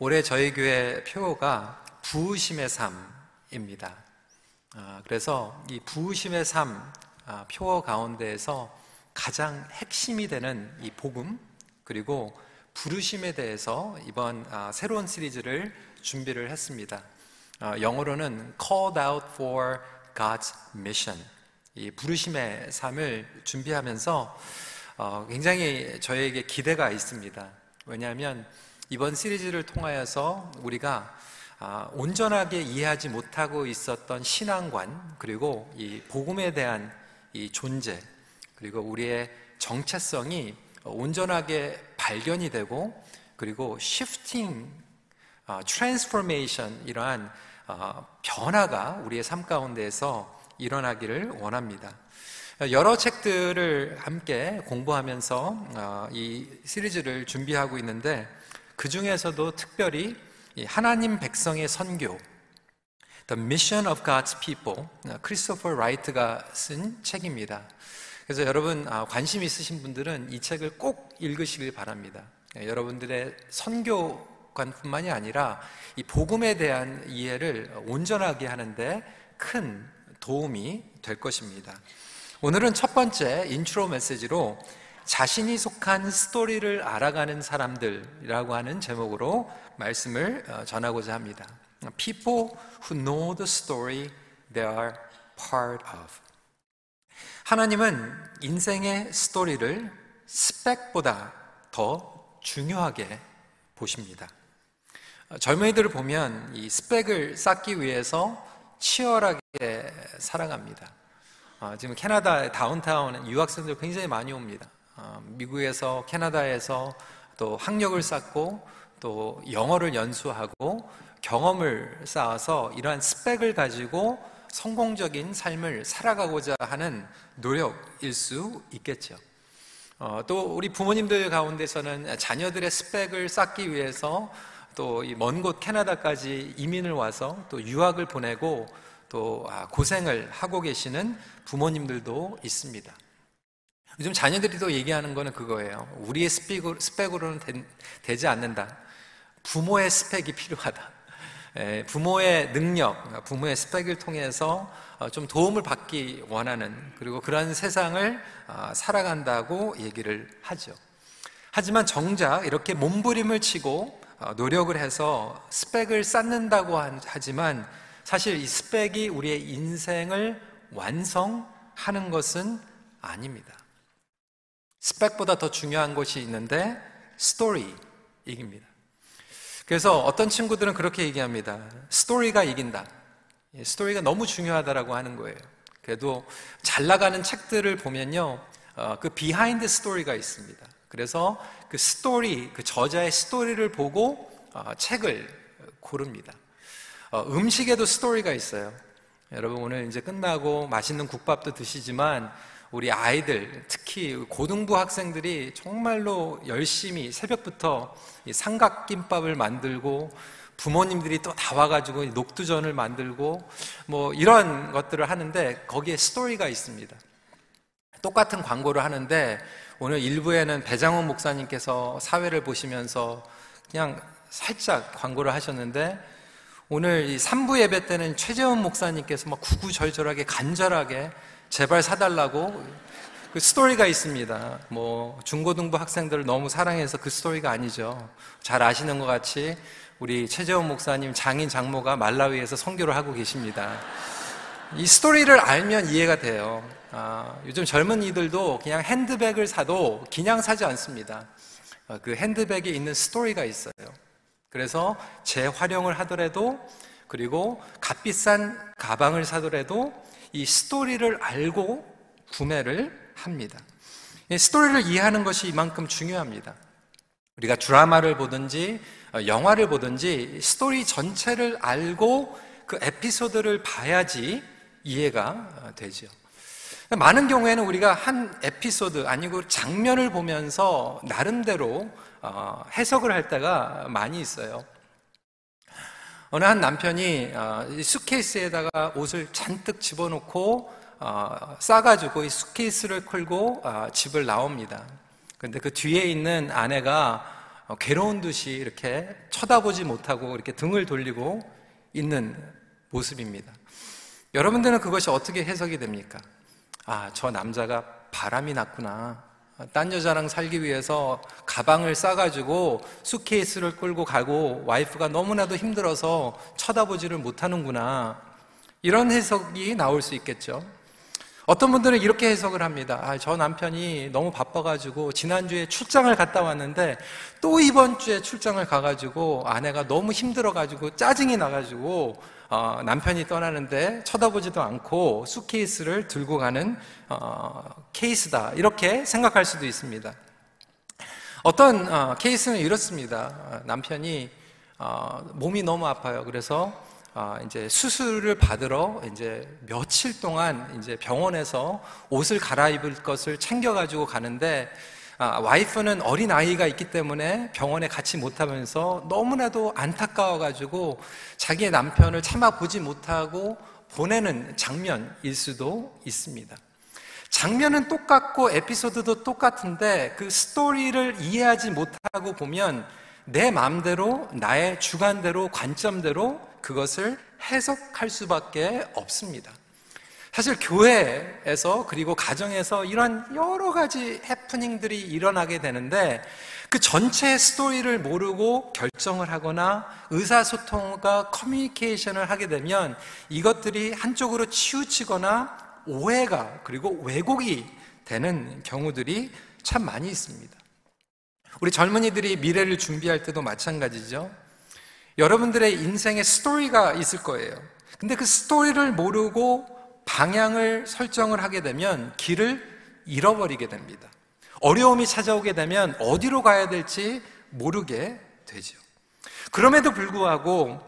올해 저희 교회 표어가 부으심의 삶입니다. 아, 그래서 이 부으심의 삶 아, 표어 가운데에서 가장 핵심이 되는 이 복음 그리고 부르심에 대해서 이번 아, 새로운 시리즈를 준비를 했습니다. 영어로는 Called Out for God's Mission. 이 부르심의 삶을 준비하면서 어, 굉장히 저에게 기대가 있습니다. 왜냐하면 이번 시리즈를 통하여서 우리가 아, 온전하게 이해하지 못하고 있었던 신앙관 그리고 이 복음에 대한 이 존재 그리고 우리의 정체성이 온전하게 발견이 되고 그리고 shifting, transformation 이러한 어, 변화가 우리의 삶 가운데에서 일어나기를 원합니다. 여러 책들을 함께 공부하면서 어, 이 시리즈를 준비하고 있는데 그 중에서도 특별히 하나님 백성의 선교, The Mission of God's People, 크리스토퍼 라이트가 쓴 책입니다. 그래서 여러분 아, 관심 있으신 분들은 이 책을 꼭 읽으시길 바랍니다. 여러분들의 선교관뿐만이 아니라 이 복음에 대한 이해를 온전하게 하는데 큰 도움이 될 것입니다. 오늘은 첫 번째 인트로 메시지로 자신이 속한 스토리를 알아가는 사람들이라고 하는 제목으로 말씀을 어, 전하고자 합니다. People who know the story they are part of. 하나님은 인생의 스토리를 스펙보다 더 중요하게 보십니다. 어, 젊은이들을 보면 이 스펙을 쌓기 위해서 치열하게 살아갑니다. 어, 지금 캐나다 다운타운에 유학생들 굉장히 많이 옵니다. 어, 미국에서 캐나다에서 또 학력을 쌓고 또 영어를 연수하고 경험을 쌓아서 이러한 스펙을 가지고 성공적인 삶을 살아가고자 하는 노력일 수 있겠죠. 어, 또 우리 부모님들 가운데서는 자녀들의 스펙을 쌓기 위해서 또 먼 곳 캐나다까지 이민을 와서 또 유학을 보내고 또 아, 고생을 하고 계시는 부모님들도 있습니다. 요즘 자녀들이 또 얘기하는 거는 그거예요. 우리의 스펙으로, 스펙으로는 되, 지 않는다. 부모의 스펙이 필요하다. 예, 부모의 능력, 부모의 스펙을 통해서 어, 좀 도움을 받기 원하는 그리고 그런 세상을 어, 살아간다고 얘기를 하죠. 하지만 정작 이렇게 몸부림을 치고 어, 노력을 해서 스펙을 쌓는다고 하지만 사실 이 스펙이 우리의 인생을 완성하는 것은 아닙니다. 스펙보다 더 중요한 것이 있는데 스토리 이깁니다. 그래서 어떤 친구들은 그렇게 얘기합니다. 스토리가 이긴다. 예, 스토리가 너무 중요하다라고 하는 거예요. 그래도 잘 나가는 책들을 보면요, 어, 그 behind story가 있습니다. 그래서 그 스토리, 그 저자의 스토리를 보고 어, 책을 고릅니다. 어, 음식에도 스토리가 있어요. 여러분 오늘 이제 끝나고 맛있는 국밥도 드시지만 우리 아이들, 특히 고등부 학생들이 정말로 열심히 새벽부터 삼각김밥을 만들고 부모님들이 또 다 와가지고 녹두전을 만들고 뭐 이런 것들을 하는데 거기에 스토리가 있습니다. 똑같은 광고를 하는데 오늘 일부에는 배장훈 목사님께서 사회를 보시면서 그냥 살짝 광고를 하셨는데 오늘 이 3부 예배 때는 최재원 목사님께서 막 구구절절하게 간절하게 제발 사달라고 그 스토리가 있습니다. 뭐 중고등부 학생들을 너무 사랑해서 그 스토리가 아니죠. 잘 아시는 것 같이 우리 최재원 목사님 장인 장모가 말라위에서 선교를 하고 계십니다. 이 스토리를 알면 이해가 돼요. 아, 요즘 젊은 이들도 그냥 핸드백을 사도 그냥 사지 않습니다. 아, 그 핸드백에 있는 스토리가 있어요. 그래서 재활용을 하더라도 그리고 값비싼 가방을 사더라도 이 스토리를 알고 구매를 합니다. 스토리를 이해하는 것이 이만큼 중요합니다. 우리가 드라마를 보든지 어, 영화를 보든지 스토리 전체를 알고 그 에피소드를 봐야지 이해가 어, 되죠. 많은 경우에는 우리가 한 에피소드 아니고 장면을 보면서 나름대로 어, 해석을 할 때가 많이 있어요. 어느 한 남편이 어, 수케이스에다가 옷을 잔뜩 집어넣고 어, 싸가지고 이 수케이스를 끌고 어, 집을 나옵니다. 근데 그 뒤에 있는 아내가 어, 괴로운 듯이 이렇게 쳐다보지 못하고 이렇게 등을 돌리고 있는 모습입니다. 여러분들은 그것이 어떻게 해석이 됩니까? 아, 저 남자가 바람이 났구나. 딴 여자랑 살기 위해서 가방을 싸가지고 수케이스를 끌고 가고 와이프가 너무나도 힘들어서 쳐다보지를 못하는구나. 이런 해석이 나올 수 있겠죠. 어떤 분들은 이렇게 해석을 합니다. 아, 저 남편이 너무 바빠가지고 지난주에 출장을 갔다 왔는데 또 이번 주에 출장을 가가지고 아내가 너무 힘들어가지고 짜증이 나가지고 어, 남편이 떠나는데 쳐다보지도 않고 수케이스를 들고 가는 어, 케이스다 이렇게 생각할 수도 있습니다. 어떤 어, 케이스는 이렇습니다. 어, 남편이 어, 몸이 너무 아파요. 그래서 어, 이제 수술을 받으러 이제 며칠 동안 이제 병원에서 옷을 갈아입을 것을 챙겨가지고 가는데 아, 와이프는 어린 아이가 있기 때문에 병원에 같이 못하면서 너무나도 안타까워가지고 자기의 남편을 참아 보지 못하고 보내는 장면일 수도 있습니다. 장면은 똑같고 에피소드도 똑같은데 그 스토리를 이해하지 못하고 보면 내 마음대로 나의 주관대로 관점대로 그것을 해석할 수밖에 없습니다. 사실 교회에서 그리고 가정에서 이런 여러 가지 해프닝들이 일어나게 되는데 그 전체의 스토리를 모르고 결정을 하거나 의사소통과 커뮤니케이션을 하게 되면 이것들이 한쪽으로 치우치거나 오해가 그리고 왜곡이 되는 경우들이 참 많이 있습니다. 우리 젊은이들이 미래를 준비할 때도 마찬가지죠. 여러분들의 인생의 스토리가 있을 거예요. 근데 그 스토리를 모르고 방향을 설정을 하게 되면 길을 잃어버리게 됩니다. 어려움이 찾아오게 되면 어디로 가야 될지 모르게 되죠. 그럼에도 불구하고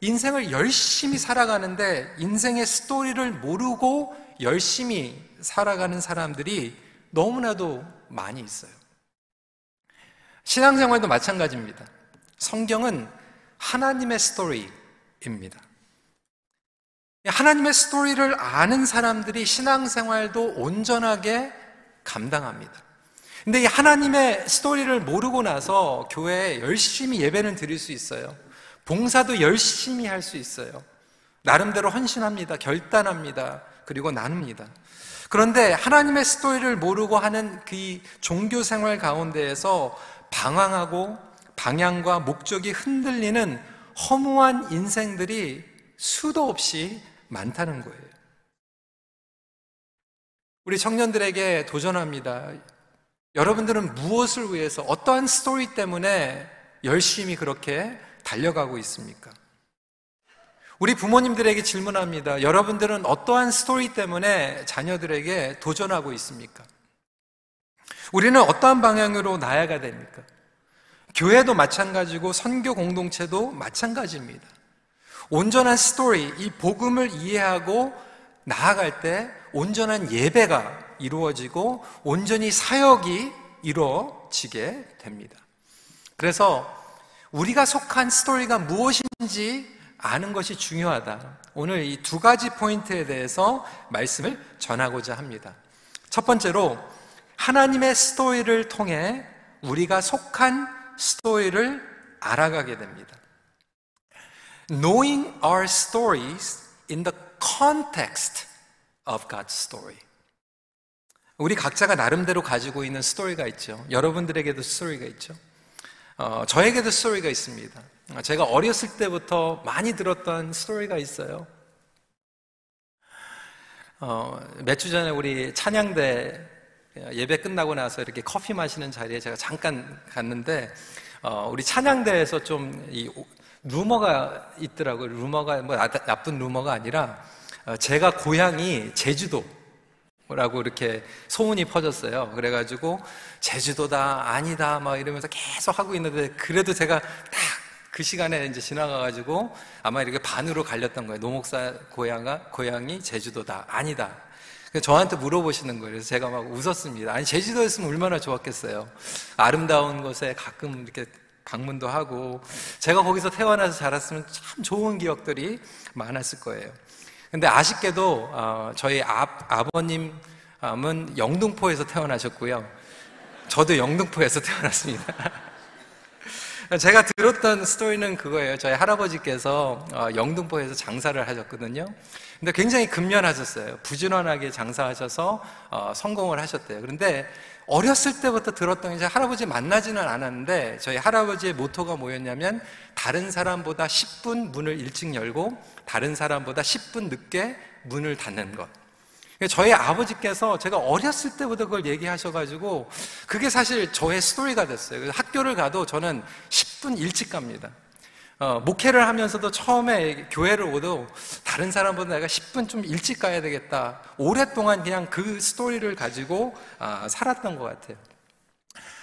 인생을 열심히 살아가는데 인생의 스토리를 모르고 열심히 살아가는 사람들이 너무나도 많이 있어요. 신앙생활도 마찬가지입니다. 성경은 하나님의 스토리입니다. 하나님의 스토리를 아는 사람들이 신앙생활도 온전하게 감당합니다. 근데 이 하나님의 스토리를 모르고 나서 교회에 열심히 예배를 드릴 수 있어요. 봉사도 열심히 할 수 있어요. 나름대로 헌신합니다. 결단합니다. 그리고 나눕니다. 그런데 하나님의 스토리를 모르고 하는 그 종교 생활 가운데에서 방황하고 방향과 목적이 흔들리는 허무한 인생들이 수도 없이 많다는 거예요. 우리 청년들에게 도전합니다. 여러분들은 무엇을 위해서 어떠한 스토리 때문에 열심히 그렇게 달려가고 있습니까? 우리 부모님들에게 질문합니다. 여러분들은 어떠한 스토리 때문에 자녀들에게 도전하고 있습니까? 우리는 어떠한 방향으로 나아가야 됩니까? 교회도 마찬가지고 선교 공동체도 마찬가지입니다. 온전한 스토리, 이 복음을 이해하고 나아갈 때 온전한 예배가 이루어지고 온전히 사역이 이루어지게 됩니다. 그래서 우리가 속한 스토리가 무엇인지 아는 것이 중요하다. 오늘 이 두 가지 포인트에 대해서 말씀을 전하고자 합니다. 첫 번째로 하나님의 스토리를 통해 우리가 속한 스토리를 알아가게 됩니다. Knowing our stories in the context of God's story. 우리 각자가 나름대로 가지고 있는 스토리가 있죠. 여러분들에게도 스토리가 있죠. 어, 저에게도 스토리가 있습니다. 제가 어렸을 때부터 많이 들었던 스토리가 있어요. 어, 몇 주 전에 우리 찬양대 예배 끝나고 나서 이렇게 커피 마시는 자리에 제가 잠깐 갔는데 어, 우리 찬양대에서 좀 이 루머가 있더라고요. 루머가 뭐 나쁜 루머가 아니라 어, 제가 고향이 제주도라고 이렇게 소문이 퍼졌어요. 그래가지고 제주도다 아니다 막 이러면서 계속 하고 있는데 그래도 제가 딱 그 시간에 이제 지나가가지고 아마 이렇게 반으로 갈렸던 거예요. 노목사 고향아 고향이 제주도다 아니다. 저한테 물어보시는 거예요. 그래서 제가 막 웃었습니다. 아니 제주도였으면 얼마나 좋았겠어요. 아름다운 곳에 가끔 이렇게 방문도 하고 제가 거기서 태어나서 자랐으면 참 좋은 기억들이 많았을 거예요. 근데 아쉽게도 어, 저희 아, 아버님은 영등포에서 태어나셨고요. 저도 영등포에서 태어났습니다. 제가 들었던 스토리는 그거예요. 저희 할아버지께서 어, 영등포에서 장사를 하셨거든요. 근데 굉장히 근면하셨어요. 부지런하게 장사하셔서 어, 성공을 하셨대요. 그런데 어렸을 때부터 들었던 이제 할아버지 만나지는 않았는데 저희 할아버지의 모토가 뭐였냐면 다른 사람보다 10분 문을 일찍 열고 다른 사람보다 10분 늦게 문을 닫는 것. 저희 아버지께서 제가 어렸을 때부터 그걸 얘기하셔가지고 그게 사실 저의 스토리가 됐어요. 학교를 가도 저는 10분 일찍 갑니다. 어, 목회를 하면서도 처음에 교회를 오도 다른 사람보다 내가 10분 좀 일찍 가야 되겠다. 오랫동안 그냥 그 스토리를 가지고 아, 살았던 것 같아요.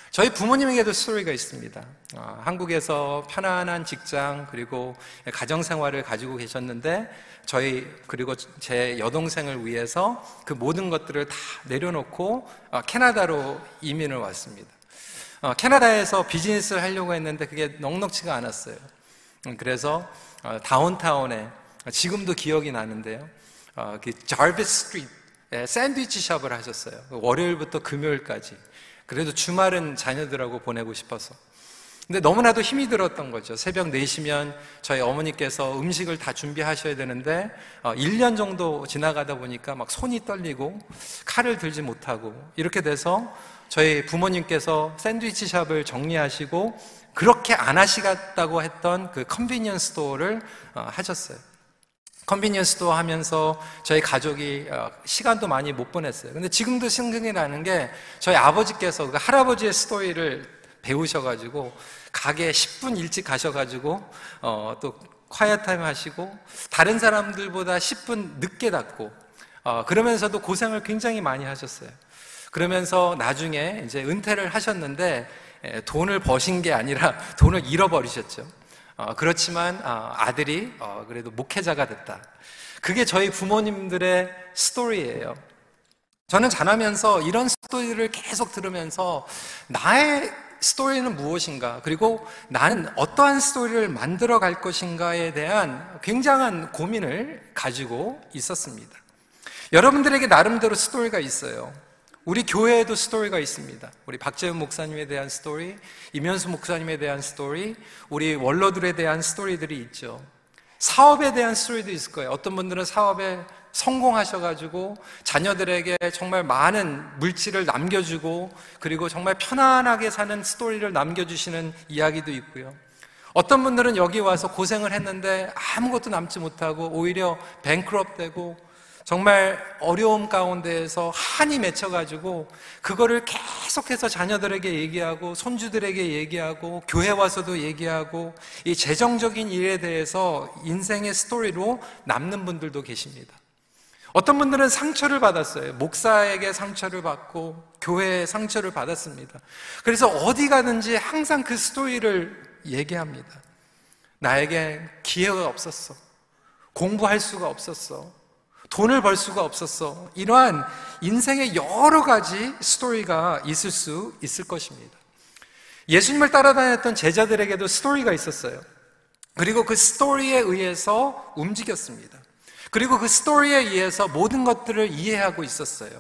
저희 부모님에게도 스토리가 있습니다. 어, 한국에서 편안한 직장 그리고 가정 생활을 가지고 계셨는데 저희 그리고 제 여동생을 위해서 그 모든 것들을 다 내려놓고 어, 캐나다로 이민을 왔습니다. 어, 캐나다에서 비즈니스를 하려고 했는데 그게 넉넉치가 않았어요. 음, 그래서 어, 다운타운에 지금도 기억이 나는데요. 그 자비스 스트리트에 샌드위치 샵을 하셨어요. 월요일부터 금요일까지. 그래도 주말은 자녀들하고 보내고 싶어서. 근데 너무나도 힘이 들었던 거죠. 새벽 4시면 저희 어머니께서 음식을 다 준비하셔야 되는데 1년 어, 정도 지나가다 보니까 막 손이 떨리고 칼을 들지 못하고 이렇게 돼서 저희 부모님께서 샌드위치 shop을 정리하시고 그렇게 안 하시겠다고 했던 그 convenience store를 어, 하셨어요. convenience store 하면서 저희 가족이 어, 시간도 많이 못 보냈어요. 근데 지금도 생각이 나는 게 저희 아버지께서 그 할아버지의 스토리를 배우셔가지고 가게 10분 일찍 가셔가지고 어, 또 quiet time 하시고 다른 사람들보다 10분 늦게 닫고 어, 그러면서도 고생을 굉장히 많이 하셨어요. 그러면서 나중에 이제 은퇴를 하셨는데 에, 돈을 버신 게 아니라 돈을 잃어버리셨죠. 어, 그렇지만 어, 아들이 어, 그래도 목회자가 됐다. 그게 저희 부모님들의 스토리예요. 저는 자라면서 이런 스토리를 계속 들으면서 나의 스토리는 무엇인가, 그리고 나는 어떠한 스토리를 만들어 갈 것인가에 대한 굉장한 고민을 가지고 있었습니다. 여러분들에게 나름대로 스토리가 있어요. 우리 교회에도 스토리가 있습니다. 우리 박재훈 목사님에 대한 스토리, 이면수 목사님에 대한 스토리, 우리 원로들에 대한 스토리들이 있죠. 사업에 대한 스토리도 있을 거예요. 어떤 분들은 사업에 성공하셔가지고 자녀들에게 정말 많은 물질을 남겨주고 그리고 정말 편안하게 사는 스토리를 남겨주시는 이야기도 있고요. 어떤 분들은 여기 와서 고생을 했는데 아무것도 남지 못하고 오히려 뱅크럽 되고 정말 어려움 가운데에서 한이 맺혀가지고 그거를 계속해서 자녀들에게 얘기하고 손주들에게 얘기하고 교회 와서도 얘기하고 이 재정적인 일에 대해서 인생의 스토리로 남는 분들도 계십니다. 어떤 분들은 상처를 받았어요. 목사에게 상처를 받고 교회에 상처를 받았습니다. 그래서 어디 가든지 항상 그 스토리를 얘기합니다. 나에게 기회가 없었어. 공부할 수가 없었어. 돈을 벌 수가 없었어. 이러한 인생의 여러 가지 스토리가 있을 수 있을 것입니다. 예수님을 따라다녔던 제자들에게도 스토리가 있었어요. 그리고 그 스토리에 의해서 움직였습니다. 그리고 그 스토리에 의해서 모든 것들을 이해하고 있었어요.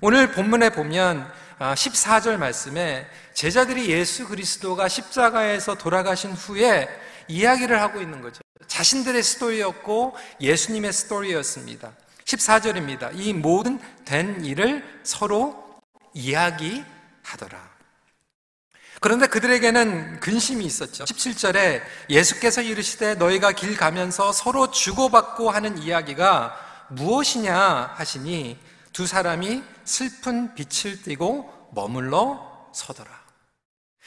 오늘 본문에 보면 14절 아, 말씀에 제자들이 예수 그리스도가 십자가에서 돌아가신 후에 이야기를 하고 있는 거죠. 자신들의 스토리였고 예수님의 스토리였습니다. 14절입니다. 이 모든 된 일을 서로 이야기하더라. 그런데 그들에게는 근심이 있었죠. 17절에 예수께서 이르시되 너희가 길 가면서 서로 주고받고 하는 이야기가 무엇이냐 하시니 두 사람이 슬픈 빛을 띠고 머물러 서더라.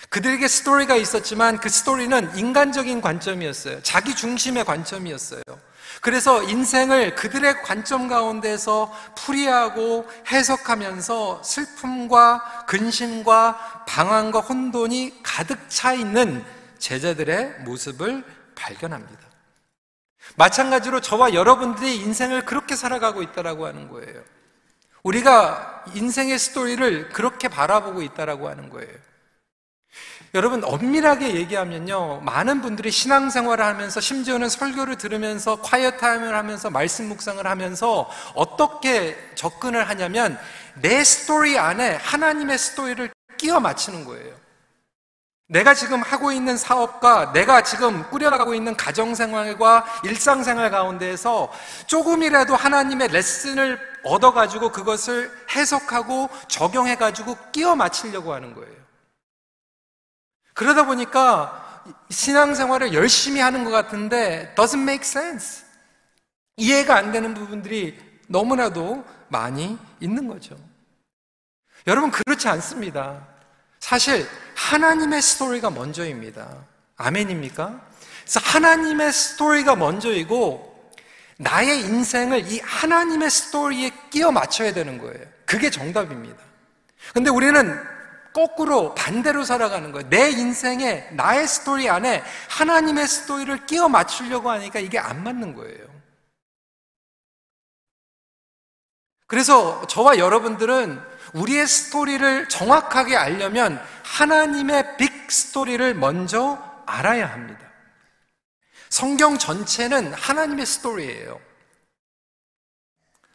그들에게 스토리가 있었지만 그 스토리는 인간적인 관점이었어요. 자기 중심의 관점이었어요. 그래서 인생을 그들의 관점 가운데서 풀이하고 해석하면서 슬픔과 근심과 방황과 혼돈이 가득 차 있는 제자들의 모습을 발견합니다. 마찬가지로 저와 여러분들이 인생을 그렇게 살아가고 있다라고 하는 거예요. 우리가 인생의 스토리를 그렇게 바라보고 있다라고 하는 거예요. 여러분 엄밀하게 얘기하면요 많은 분들이 신앙생활을 하면서 심지어는 설교를 들으면서 quiet time을 하면서 말씀 묵상을 하면서 어떻게 접근을 하냐면 내 스토리 안에 하나님의 스토리를 끼워 맞추는 거예요 내가 지금 하고 있는 사업과 내가 지금 꾸려가고 있는 가정생활과 일상생활 가운데에서 조금이라도 하나님의 레슨을 얻어가지고 그것을 해석하고 적용해가지고 끼워 맞추려고 하는 거예요. 그러다 보니까 신앙생활을 열심히 하는 것 같은데 doesn't make sense. 이해가 안 되는 부분들이 너무나도 많이 있는 거죠. 여러분 그렇지 않습니다. 사실 하나님의 스토리가 먼저입니다. 아멘입니까? 그래서 하나님의 스토리가 먼저이고 나의 인생을 이 하나님의 스토리에 끼워 맞춰야 되는 거예요. 그게 정답입니다. 근데 우리는 거꾸로 반대로 살아가는 거예요. 내 인생에 나의 스토리 안에 하나님의 스토리를 끼워 맞추려고 하니까 이게 안 맞는 거예요. 그래서 저와 여러분들은 우리의 스토리를 정확하게 알려면 하나님의 big story를 먼저 알아야 합니다. 성경 전체는 하나님의 스토리예요.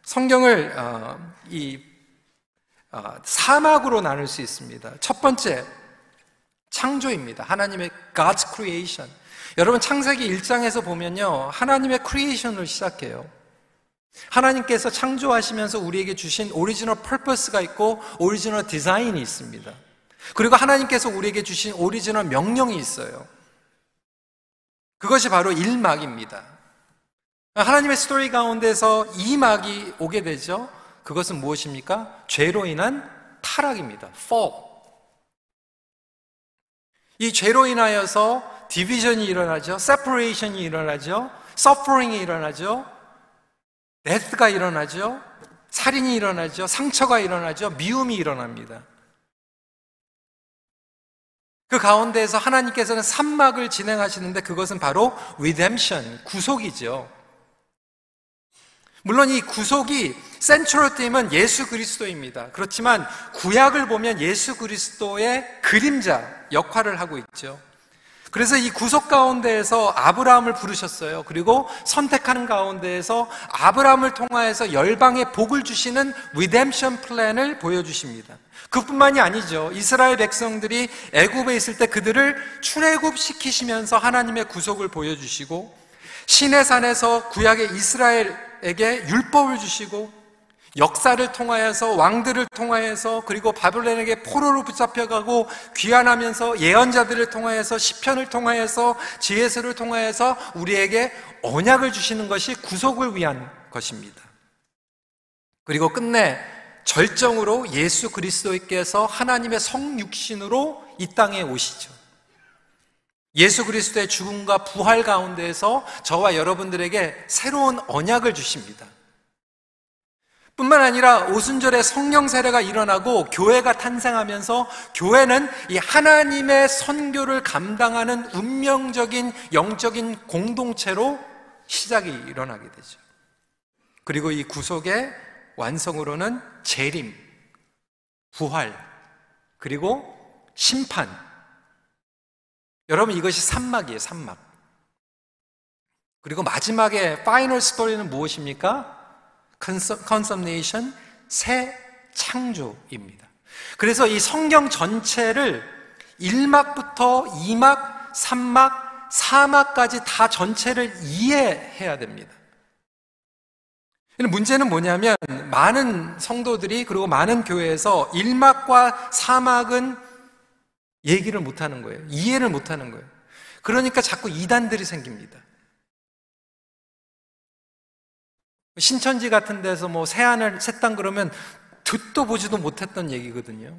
성경을 어, 이 어, 사막으로 나눌 수 있습니다. 첫 번째 창조입니다. 하나님의 God's creation. 여러분 창세기 1장에서 보면요. 하나님의 creation을 시작해요. 하나님께서 창조하시면서 우리에게 주신 original purpose가 있고 오리지널 디자인이 있습니다. 그리고 하나님께서 우리에게 주신 오리지널 명령이 있어요. 그것이 바로 1막입니다. 하나님의 스토리 가운데서 2막이 오게 되죠. 그것은 무엇입니까? 죄로 인한 타락입니다. fall. 이 죄로 인하여서 division이 일어나죠. separation이 일어나죠. suffering이 일어나죠. 데스가 일어나죠. 살인이 일어나죠. 상처가 일어나죠. 미움이 일어납니다. 그 가운데에서 하나님께서는 산막을 진행하시는데 그것은 바로 redemption, 구속이죠. 물론 이 구속이 센트럴 팀은 예수 그리스도입니다. 그렇지만 구약을 보면 예수 그리스도의 그림자 역할을 하고 있죠. 그래서 이 구속 가운데에서 아브라함을 부르셨어요. 그리고 선택하는 가운데에서 아브라함을 통하여서 열방에 복을 주시는 redemption plan을 보여주십니다. 그뿐만이 아니죠. 이스라엘 백성들이 애굽에 있을 때 그들을 출애굽 시키시면서 하나님의 구속을 보여주시고 신의 산에서 구약의 이스라엘에게 율법을 주시고 역사를 통하여서 왕들을 통하여서 그리고 바벨론에게 포로로 붙잡혀가고 귀환하면서 예언자들을 통하여서 시편을 통하여서 지혜서를 통하여서 우리에게 언약을 주시는 것이 구속을 위한 것입니다. 그리고 끝내 절정으로 예수 그리스도께서 하나님의 성육신으로 이 땅에 오시죠. 예수 그리스도의 죽음과 부활 가운데에서 저와 여러분들에게 새로운 언약을 주십니다. 뿐만 아니라 오순절에 성령 세례가 일어나고 교회가 탄생하면서 교회는 이 하나님의 선교를 감당하는 운명적인 영적인 공동체로 시작이 일어나게 되죠. 그리고 이 구속의 완성으로는 재림, 부활, 그리고 심판. 여러분 이것이 삼막이에요, 삼막. 그리고 마지막에 final story는 무엇입니까? consummation 새 창조입니다. 그래서 이 성경 전체를 1막부터 2막, 3막, 4막까지 다 전체를 이해해야 됩니다. 문제는 뭐냐면 많은 성도들이 그리고 많은 교회에서 1막과 4막은 얘기를 못 하는 거예요. 이해를 못 하는 거예요. 그러니까 자꾸 이단들이 생깁니다. 신천지 같은 데서 뭐 새하늘, 새 땅 그러면 듣도 보지도 못했던 얘기거든요.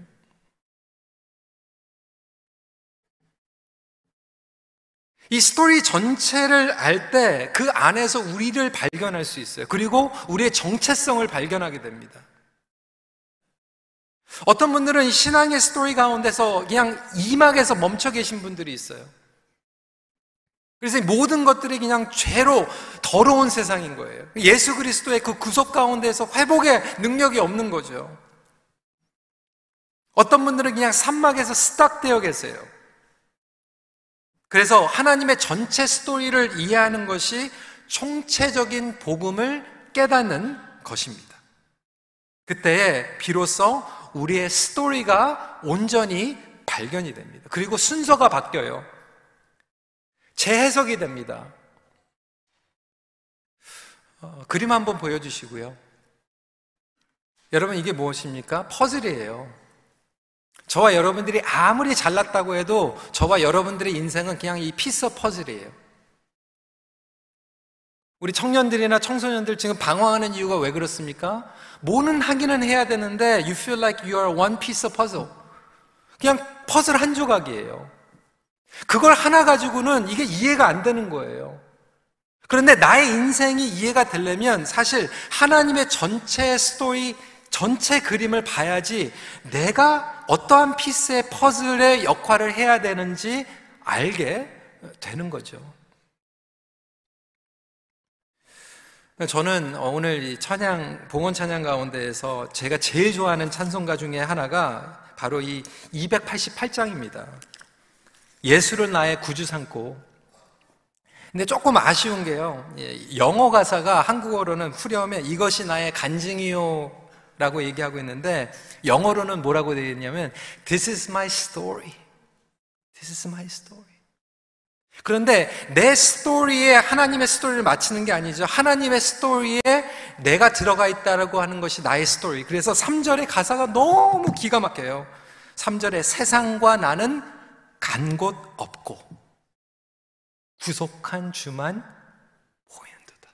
이 스토리 전체를 알 때 그 안에서 우리를 발견할 수 있어요. 그리고 우리의 정체성을 발견하게 됩니다. 어떤 분들은 신앙의 스토리 가운데서 그냥 이막에서 멈춰 계신 분들이 있어요. 그래서 모든 것들이 그냥 죄로 더러운 세상인 거예요. 예수 그리스도의 그 구속 가운데서 회복의 능력이 없는 거죠. 어떤 분들은 그냥 산막에서 스탁되어 계세요. 그래서 하나님의 전체 스토리를 이해하는 것이 총체적인 복음을 깨닫는 것입니다. 그때에 비로소 우리의 스토리가 온전히 발견이 됩니다. 그리고 순서가 바뀌어요. 재해석이 됩니다. 어, 그림 한번 보여주시고요. 여러분, 이게 무엇입니까? 퍼즐이에요. 저와 여러분들이 아무리 잘났다고 해도 저와 여러분들의 인생은 그냥 이 피서 퍼즐이에요. 우리 청년들이나 청소년들 지금 방황하는 이유가 왜 그렇습니까? 뭐는 하기는 해야 되는데 you feel like you are one piece of puzzle. 그냥 퍼즐 한 조각이에요. 그걸 하나 가지고는 이게 이해가 안 되는 거예요. 그런데 나의 인생이 이해가 되려면 사실 하나님의 전체 스토리, 전체 그림을 봐야지 내가 어떠한 피스의 퍼즐의 역할을 해야 되는지 알게 되는 거죠. 저는 오늘 이 찬양, 봉헌 찬양 가운데에서 제가 제일 좋아하는 찬송가 중에 하나가 바로 이 288장입니다. 예수를 나의 구주 삼고. 근데 조금 아쉬운 게요. 예, 영어 가사가 한국어로는 후렴에 이것이 나의 간증이요 라고 얘기하고 있는데 영어로는 뭐라고 되어 있냐면 This is my story. This is my story. 그런데 내 스토리에 하나님의 스토리를 맞추는 게 아니죠. 하나님의 스토리에 내가 들어가 있다라고 하는 것이 나의 스토리. 그래서 3절의 가사가 너무 기가 막혀요. 3절에 세상과 나는 간 곳 없고 구속한 주만 보인도다.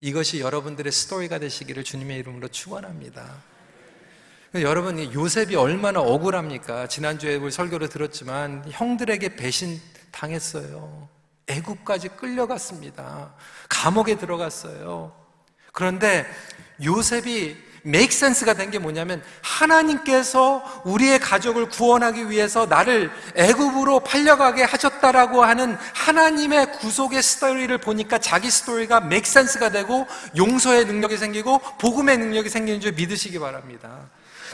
이것이 여러분들의 스토리가 되시기를 주님의 이름으로 축원합니다. 여러분 요셉이 얼마나 억울합니까? 지난주에 우리 설교를 들었지만 형들에게 배신 당했어요. 애국까지 끌려갔습니다. 감옥에 들어갔어요. 그런데 요셉이 sense가 된 게 뭐냐면 하나님께서 우리의 가족을 구원하기 위해서 나를 애굽으로 팔려가게 하셨다라고 하는 하나님의 구속의 스토리를 보니까 자기 스토리가 sense가 되고 용서의 능력이 생기고 복음의 능력이 생기는 줄 믿으시기 바랍니다.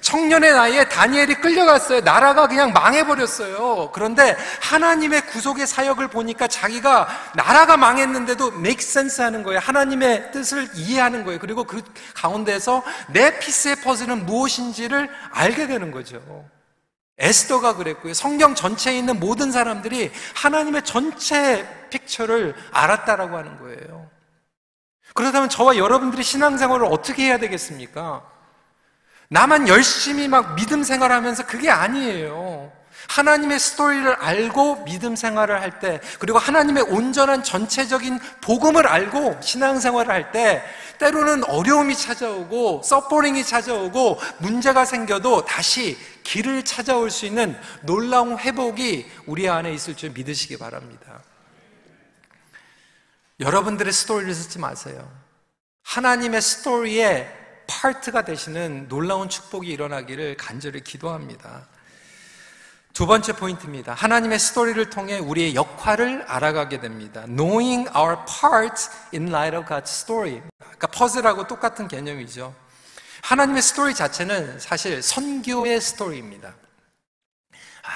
청년의 나이에 다니엘이 끌려갔어요. 나라가 그냥 망해버렸어요. 그런데 하나님의 구속의 사역을 보니까 자기가 나라가 망했는데도 make sense 하는 거예요. 하나님의 뜻을 이해하는 거예요. 그리고 그 가운데서 내 피스의 퍼즐은 무엇인지를 알게 되는 거죠. 에스더가 그랬고요. 성경 전체에 있는 모든 사람들이 하나님의 전체 픽처를 알았다라고 하는 거예요. 그렇다면 저와 여러분들이 신앙생활을 어떻게 해야 되겠습니까? 나만 열심히 막 믿음 생활하면서 그게 아니에요. 하나님의 스토리를 알고 믿음 생활을 할 때, 그리고 하나님의 온전한 전체적인 복음을 알고 신앙생활을 할 때, 때로는 어려움이 찾아오고, suffering이 찾아오고, 문제가 생겨도 다시 길을 찾아올 수 있는 놀라운 회복이 우리 안에 있을 줄 믿으시기 바랍니다. 여러분들의 스토리를 쓰지 마세요. 하나님의 스토리에 파트가 되시는 놀라운 축복이 일어나기를 간절히 기도합니다. 두 번째 포인트입니다. 하나님의 스토리를 통해 우리의 역할을 알아가게 됩니다. Knowing our part in light of God's story. 그러니까 퍼즐하고 똑같은 개념이죠. 하나님의 스토리 자체는 사실 선교의 스토리입니다. 아,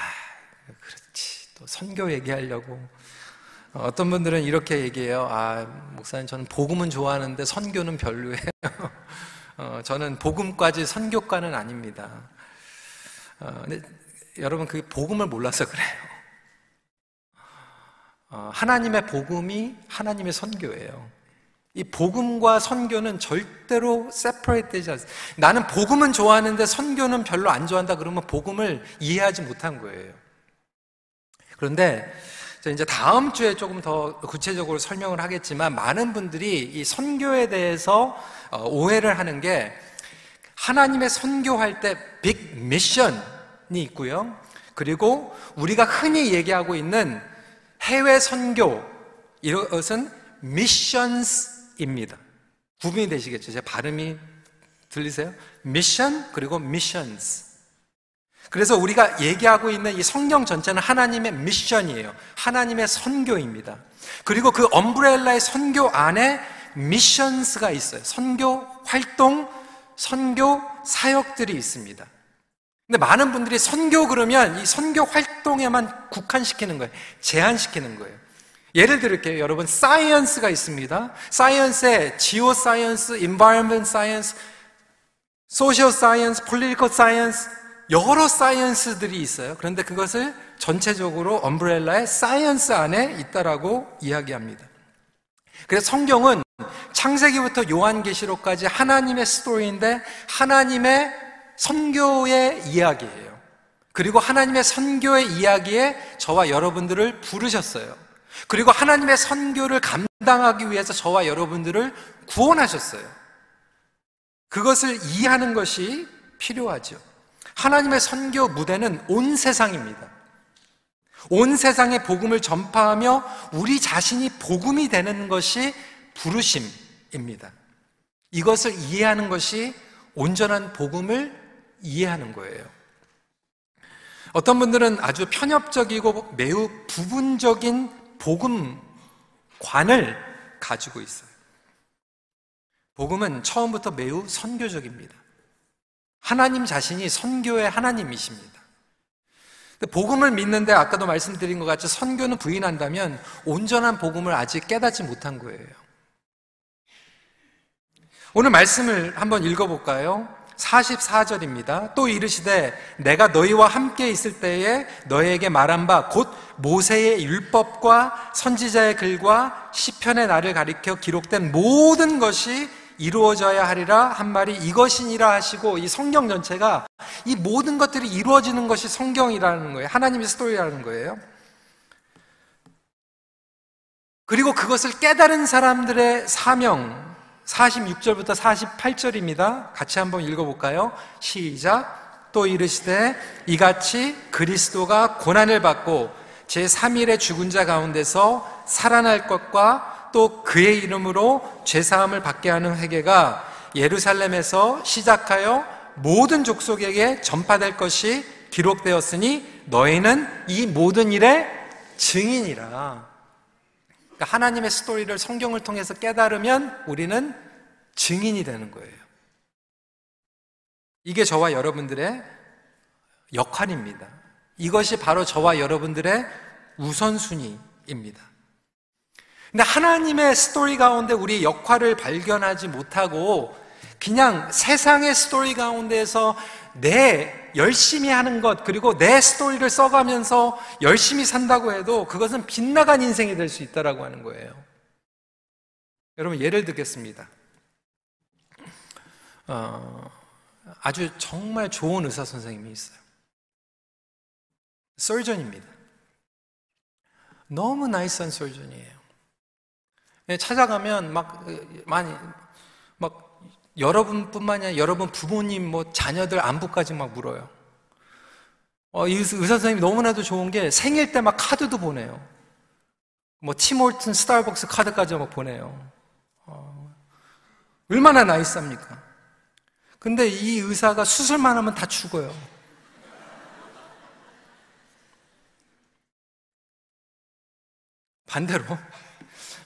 그렇지. 또 선교 얘기하려고. 어떤 분들은 이렇게 얘기해요. 아, 목사님, 저는 복음은 좋아하는데 선교는 별로예요. 어, 저는 복음과지 선교과는 아닙니다. 어, 근데 여러분 그 복음을 몰라서 그래요. 어, 하나님의 복음이 하나님의 선교예요. 이 복음과 선교는 절대로 세퍼레이트 되지 않습니다. 나는 복음은 좋아하는데 선교는 별로 안 좋아한다 그러면 복음을 이해하지 못한 거예요. 그런데 이제 다음 주에 조금 더 구체적으로 설명을 하겠지만 많은 분들이 이 선교에 대해서 어, 오해를 하는 게 하나님의 선교할 때 빅 미션이 있고요. 그리고 우리가 흔히 얘기하고 있는 해외 선교 이것은 미션스입니다. 구분이 되시겠죠? 제 발음이 들리세요? 미션 그리고 미션스. 그래서 우리가 얘기하고 있는 이 성경 전체는 하나님의 미션이에요. 하나님의 선교입니다. 그리고 그 umbrella의 선교 안에 missions가 있어요. 선교 활동, 선교 사역들이 있습니다. 근데 많은 분들이 선교 그러면 이 선교 활동에만 국한시키는 거예요. 제한시키는 거예요. 예를 들을게요. 여러분, science가 있습니다. science에 geo science, environment science, social science, political science 여러 science들이 있어요. 그런데 그것을 전체적으로 umbrella의 science 안에 있다라고 이야기합니다. 그래서 성경은 창세기부터 요한계시록까지 하나님의 스토리인데 하나님의 선교의 이야기예요. 그리고 하나님의 선교의 이야기에 저와 여러분들을 부르셨어요. 그리고 하나님의 선교를 감당하기 위해서 저와 여러분들을 구원하셨어요. 그것을 이해하는 것이 필요하죠. 하나님의 선교 무대는 온 세상입니다. 온 세상에 복음을 전파하며 우리 자신이 복음이 되는 것이 부르심입니다. 이것을 이해하는 것이 온전한 복음을 이해하는 거예요. 어떤 분들은 아주 편협적이고 매우 부분적인 복음관을 가지고 있어요. 복음은 처음부터 매우 선교적입니다. 하나님 자신이 선교의 하나님이십니다. 복음을 믿는데 아까도 말씀드린 것 같이 선교는 부인한다면 온전한 복음을 아직 깨닫지 못한 거예요. 오늘 말씀을 한번 읽어볼까요? 44절입니다. 또 이르시되 내가 너희와 함께 있을 때에 너희에게 말한 바 곧 모세의 율법과 선지자의 글과 시편의 날을 가리켜 기록된 모든 것이 이루어져야 하리라 한 말이 이것이니라 하시고 이 성경 전체가 이 모든 것들이 이루어지는 것이 성경이라는 거예요. 하나님의 스토리라는 거예요. 그리고 그것을 깨달은 사람들의 사명 46절부터 48절입니다. 같이 한번 읽어 볼까요? 시작. 또 이르시되 이같이 그리스도가 고난을 받고 제3일의 죽은 자 가운데서 살아날 것과 또 그의 이름으로 죄사함을 받게 하는 회개가 예루살렘에서 시작하여 모든 족속에게 전파될 것이 기록되었으니 너희는 이 모든 일의 증인이라. 그러니까 하나님의 스토리를 성경을 통해서 깨달으면 우리는 증인이 되는 거예요. 이게 저와 여러분들의 역할입니다. 이것이 바로 저와 여러분들의 우선순위입니다. 근데 하나님의 스토리 가운데 우리 역할을 발견하지 못하고 그냥 세상의 스토리 가운데에서 내 열심히 하는 것, 그리고 내 스토리를 써가면서 열심히 산다고 해도 그것은 빗나간 인생이 될 수 있다라고 하는 거예요. 여러분, 예를 들겠습니다. 어, 아주 정말 좋은 의사 선생님이 있어요. 설전입니다. 너무 나이스한 설전이에요. 예, 찾아가면 막 많이 막 여러분뿐만이 아니라 여러분 부모님 뭐 자녀들 안부까지 막 물어요. 어, 이 의사 선생님이 너무나도 좋은 게 생일 때 막 카드도 보내요. 뭐 티몰튼 스타벅스 카드까지 막 보내요. 어, 얼마나 나이스합니까? 근데 이 의사가 수술만 하면 다 죽어요. 반대로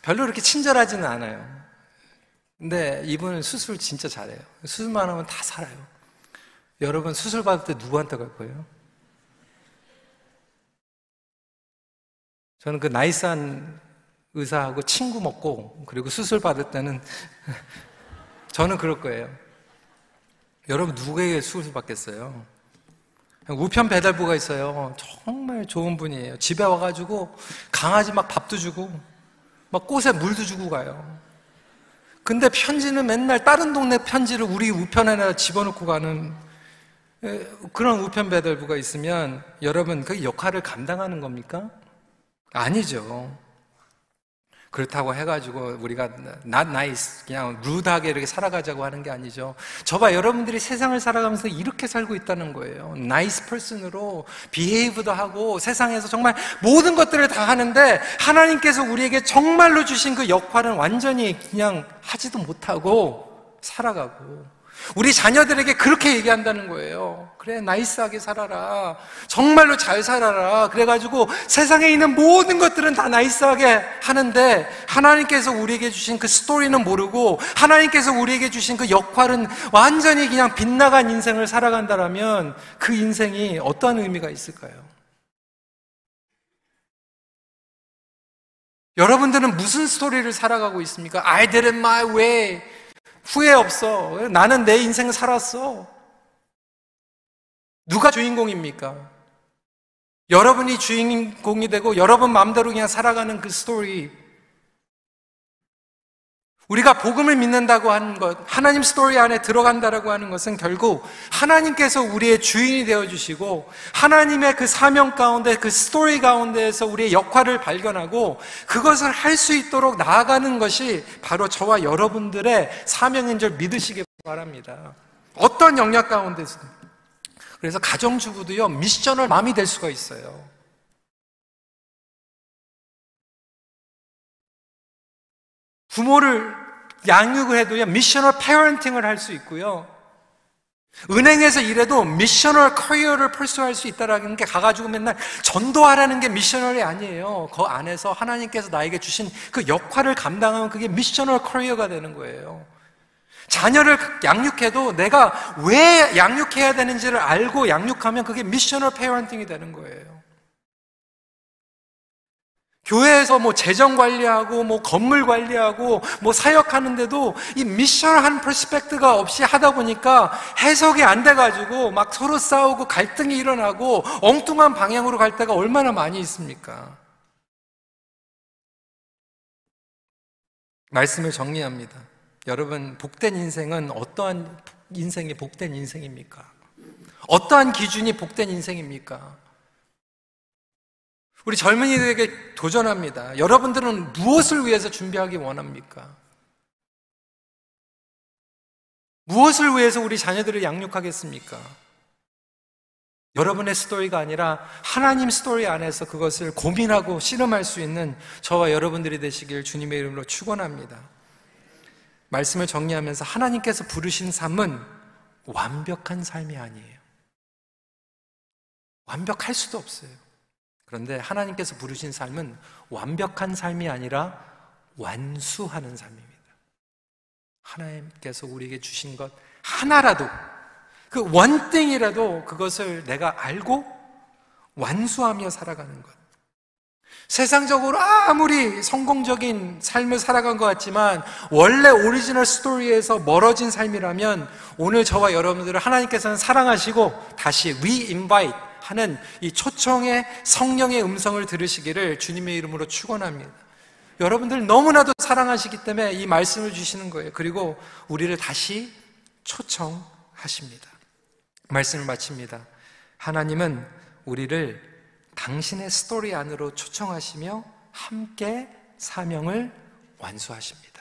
별로 그렇게 친절하지는 않아요. 근데 이분은 수술 진짜 잘해요. 수술만 하면 다 살아요. 여러분 수술 받을 때 누구한테 갈 거예요? 저는 그 나이스한 의사하고 친구 먹고 그리고 수술 받을 때는 저는 그럴 거예요. 여러분 누구에게 수술 받겠어요? 우편 배달부가 있어요. 정말 좋은 분이에요. 집에 와가지고 강아지 막 밥도 주고 막 꽃에 물도 주고 가요. 근데 편지는 맨날 다른 동네 편지를 우리 우편에다 집어넣고 가는 그런 우편 배달부가 있으면 여러분 그 역할을 감당하는 겁니까? 아니죠. 그렇다고 해가지고 우리가 not nice, 그냥 루드하게 이렇게 살아가자고 하는 게 아니죠. 저봐, 여러분들이 세상을 살아가면서 이렇게 살고 있다는 거예요. nice person으로 behave도 하고 세상에서 정말 모든 것들을 다 하는데 하나님께서 우리에게 정말로 주신 그 역할은 완전히 그냥 하지도 못하고 살아가고 우리 자녀들에게 그렇게 얘기한다는 거예요. 그래, nice하게 살아라. 정말로 잘 살아라. 그래가지고 세상에 있는 모든 것들은 다 nice하게 하는데 하나님께서 우리에게 주신 그 스토리는 모르고 하나님께서 우리에게 주신 그 역할은 완전히 그냥 빗나간 인생을 살아간다라면 그 인생이 어떠한 의미가 있을까요? 여러분들은 무슨 스토리를 살아가고 있습니까? I did it my way. 후회 없어. 나는 내 인생 살았어. 누가 주인공입니까? 여러분이 주인공이 되고 여러분 마음대로 그냥 살아가는 그 스토리. 우리가 복음을 믿는다고 하는 것, 하나님 스토리 안에 들어간다라고 하는 것은 결국 하나님께서 우리의 주인이 되어 주시고 하나님의 그 사명 가운데 그 스토리 가운데에서 우리의 역할을 발견하고 그것을 할 수 있도록 나아가는 것이 바로 저와 여러분들의 사명인 줄 믿으시기 바랍니다. 어떤 영역 가운데서 그래서 가정주부도요 missional mom이 될 수가 있어요. 부모를 양육을 해도요, missional parenting을 할 수 있고요. 은행에서 일해도 missional career를 pursue할 수 있다라는 게 가가지고 맨날 전도하라는 게 missional이 아니에요. 그 안에서 하나님께서 나에게 주신 그 역할을 감당하면 그게 missional career가 되는 거예요. 자녀를 양육해도 내가 왜 양육해야 되는지를 알고 양육하면 그게 missional parenting이 되는 거예요. 교회에서 뭐 재정 관리하고 뭐 건물 관리하고 뭐 사역하는데도 이 미션한 프로스펙트가 없이 하다 보니까 해석이 안 돼가지고 막 서로 싸우고 갈등이 일어나고 엉뚱한 방향으로 갈 때가 얼마나 많이 있습니까? 말씀을 정리합니다. 여러분, 복된 인생은 어떠한 인생이 복된 인생입니까? 어떠한 기준이 복된 인생입니까? 우리 젊은이들에게 도전합니다. 여러분들은 무엇을 위해서 준비하기 원합니까? 무엇을 위해서 우리 자녀들을 양육하겠습니까? 여러분의 스토리가 아니라 하나님 스토리 안에서 그것을 고민하고 씨름할 수 있는 저와 여러분들이 되시길 주님의 이름으로 축원합니다. 말씀을 정리하면서 하나님께서 부르신 삶은 완벽한 삶이 아니에요. 완벽할 수도 없어요. 그런데 하나님께서 부르신 삶은 완벽한 삶이 아니라 완수하는 삶입니다. 하나님께서 우리에게 주신 것 하나라도 그 one thing이라도 그것을 내가 알고 완수하며 살아가는 것. 세상적으로 아무리 성공적인 삶을 살아간 것 같지만 원래 original story에서 멀어진 삶이라면 오늘 저와 여러분들을 하나님께서는 사랑하시고 다시 re-invite 하는 이 초청의 성령의 음성을 들으시기를 주님의 이름으로 축원합니다. 여러분들 너무나도 사랑하시기 때문에 이 말씀을 주시는 거예요. 그리고 우리를 다시 초청하십니다. 말씀을 마칩니다. 하나님은 우리를 당신의 스토리 안으로 초청하시며 함께 사명을 완수하십니다.